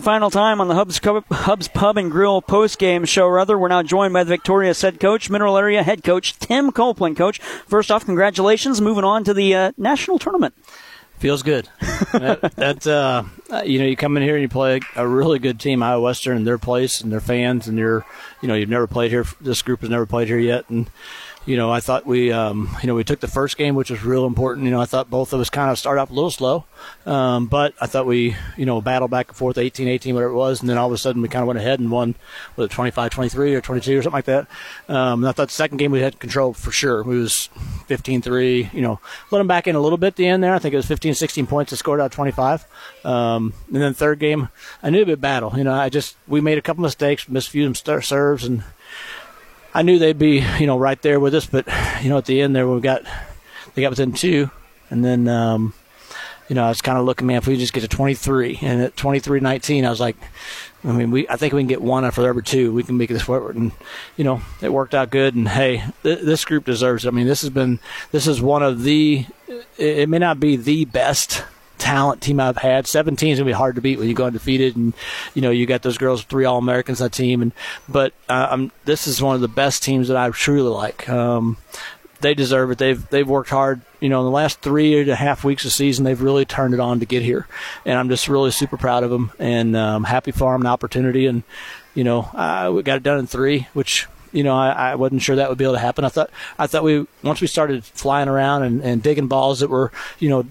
Final time on the Hubs, Hubs Pub and Grill post-game show. Rather, we're now joined by the Victorious head coach, Mineral Area head coach Tim Copeland. Coach, first off, congratulations. Moving on to the uh, national tournament. Feels good. that, that uh, you know, you come in here and you play a really good team, Iowa Western, and their place and their fans, and you're, you know, you've never played here. This group has never played here yet, and you know, I thought we, um, you know, we took the first game, which was real important. You know, I thought both of us kind of started off a little slow, um, but I thought we, you know, battled back and forth, 18 18, whatever it was, and then all of a sudden we kind of went ahead and won, with 25 23 or 22 or something like that. Um, and I thought the second game we had control for sure. We was 15 3, you know, let them back in a little bit at the end there. I think it was 15 16 points that scored out 25. Um, and then third game, I knew a battle. You know, I just, we made a couple mistakes, missed few serves, and I knew they'd be, you know, right there with us. But you know, at the end there, we got they got within two, and then um, you know, I was kind of looking, man, if we just get to 23, and at 23-19, I was like, I mean, we I think we can get one after every two. We can make this forward, and you know, it worked out good. And hey, th- this group deserves it. I mean, this has been this is one of the. It may not be the best talent team I've had. 17 is gonna be hard to beat when you go undefeated, and you know you got those girls, three All Americans on that team. And but uh, this is one of the best teams that I truly like. Um, they deserve it. They've they've worked hard. You know, in the last three and a half weeks of season, they've really turned it on to get here, and I'm just really super proud of them and um, happy for them the opportunity. And you know, uh, we got it done in three, which you know, I, I, wasn't sure that would be able to happen. I thought, I thought we once we started flying around and, and digging balls that were, you know,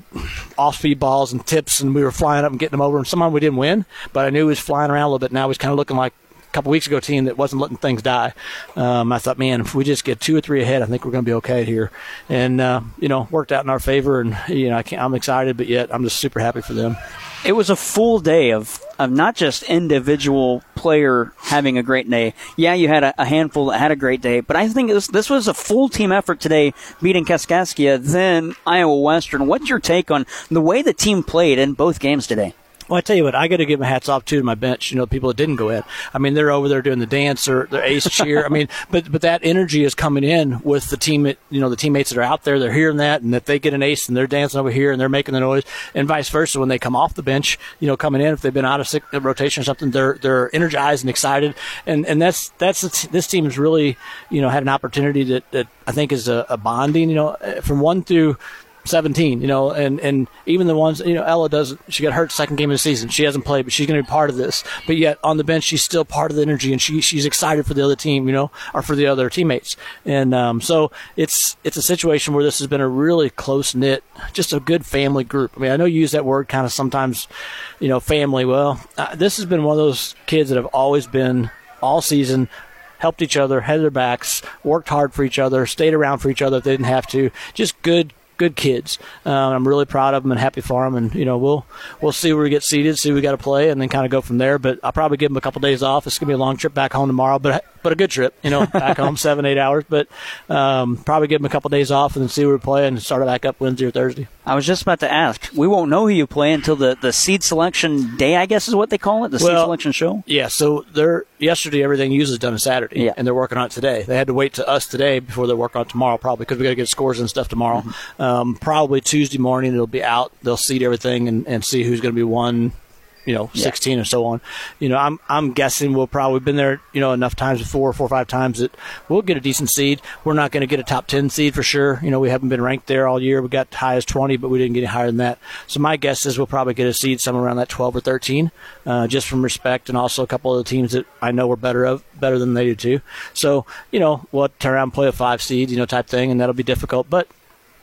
off speed balls and tips, and we were flying up and getting them over. And somehow we didn't win, but I knew he was flying around a little bit. Now he's kind of looking like couple weeks ago team that wasn't letting things die. Um, I thought, man, if we just get two or three ahead, I think we're going to be okay here. And uh, you know, worked out in our favor. And you know, I am excited, but yet I'm just super happy for them it was a full day of, of not just individual player having a great day. Yeah, you had a, a handful that had a great day, but I think this, this was a full team effort today beating Kaskaskia, then Iowa Western. What's your take on the way the team played in both games today? Well, I tell you what, I got to give my hats off too to my bench. You know, the people that didn't go in. I mean, they're over there doing the dance or their ace cheer. I mean, but but that energy is coming in with the team. You know, the teammates that are out there, they're hearing that, and if they get an ace and they're dancing over here and they're making the noise, and vice versa when they come off the bench, you know, coming in if they've been out of sick, uh, rotation or something, they're they're energized and excited, and and that's that's this team has really you know had an opportunity that that I think is a, a bonding. You know, from one through 17, you know, and, and even the ones, you know, Ella doesn't, she got hurt second game of the season. She hasn't played, but she's going to be part of this. But yet on the bench, she's still part of the energy and she, she's excited for the other team, you know, or for the other teammates. And, um, so it's, it's a situation where this has been a really close knit, just a good family group. I mean, I know you use that word kind of sometimes, you know, family. Well, uh, this has been one of those kids that have always been all season helped each other, had their backs, worked hard for each other, stayed around for each other if they didn't have to. Just good, good kids. Uh, I'm really proud of them and happy for them. And you know, we'll we'll see where we get seated, see we got to play, and then kind of go from there. But I'll probably give them a couple days off. It's gonna be a long trip back home tomorrow, but but a good trip. You know, back home seven eight hours. But um, probably give them a couple days off and then see where we play and start it back up Wednesday or Thursday. I was just about to ask. We won't know who you play until the, the seed selection day, I guess is what they call it, the well, seed selection show. Yeah. So they're yesterday everything usually done on Saturday, yeah. and they're working on it today. They had to wait to us today before they work on tomorrow, probably because we got to get scores and stuff tomorrow. Mm-hmm. Um, probably Tuesday morning it'll be out. They'll seed everything and, and see who's going to be one, you know, 16 yeah. or so on. You know, I'm I'm guessing we'll probably been there, you know, enough times before, four or five times that we'll get a decent seed. We're not going to get a top 10 seed for sure. You know, we haven't been ranked there all year. We got high as 20, but we didn't get any higher than that. So my guess is we'll probably get a seed somewhere around that 12 or 13, uh, just from respect, and also a couple of the teams that I know we're better of better than they do too. So you know, we'll turn around and play a five seed, you know, type thing, and that'll be difficult, but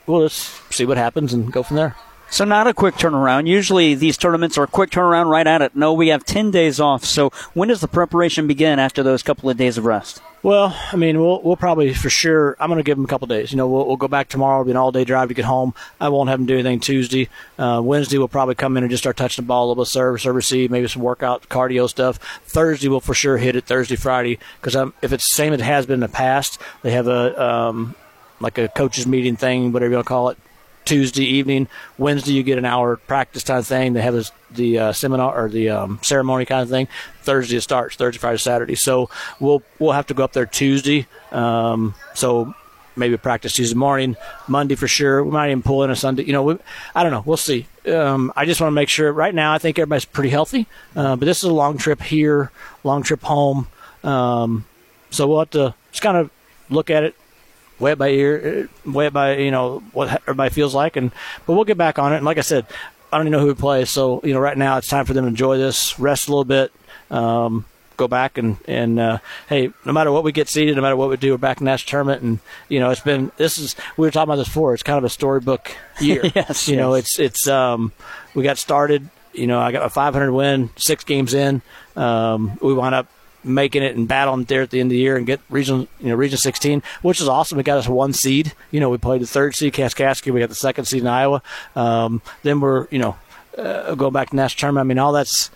we'll just see what happens and go from there. So not a quick turnaround. Usually these tournaments are a quick turnaround right at it. No, we have 10 days off. So when does the preparation begin after those couple of days of rest? Well, I mean, we'll we'll probably for sure. I'm going to give them a couple days. You know, we'll, we'll go back tomorrow. It'll be an all day drive to get home. I won't have them do anything Tuesday. Uh, Wednesday we'll probably come in and just start touching the ball a little bit, serve, serve, receive, maybe some workout, cardio stuff. Thursday we'll for sure hit it. Thursday, Friday, because if it's the same as it has been in the past, they have a um, like a coaches meeting thing, whatever you want to call it, Tuesday evening. Wednesday, you get an hour practice time thing. They have this, the uh, seminar or the um, ceremony kind of thing. Thursday it starts. Thursday, Friday, Saturday. So we'll we'll have to go up there Tuesday. Um, so maybe practice Tuesday morning, Monday for sure. We might even pull in a Sunday. You know, we, I don't know. We'll see. Um, I just want to make sure. Right now, I think everybody's pretty healthy, uh, but this is a long trip here, long trip home. Um, so we'll have to just kind of look at it, weigh it by ear, weigh it by you know what everybody feels like, and but we'll get back on it. And like I said, I don't even know who we play, so you know right now it's time for them to enjoy this, rest a little bit. Um, go back and and uh, hey, no matter what we get seeded, no matter what we do, we're back in that tournament. And you know, it's been this is we were talking about this before. It's kind of a storybook year. yes, you yes. know, it's it's um, we got started. You know, I got a 500 win, six games in. Um, we wound up making it and battling there at the end of the year and get region, you know, region 16, which is awesome. It got us one seed. You know, we played the third seed, Kaskaskia. We got the second seed in Iowa. Um, then we're, you know, uh, going back to national tournament. I mean, all that's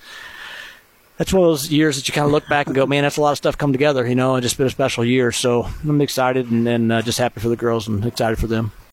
that's one of those years that you kind of look back and go, man, that's a lot of stuff come together. You know, and just been a special year. So I'm excited and, and uh, just happy for the girls and excited for them.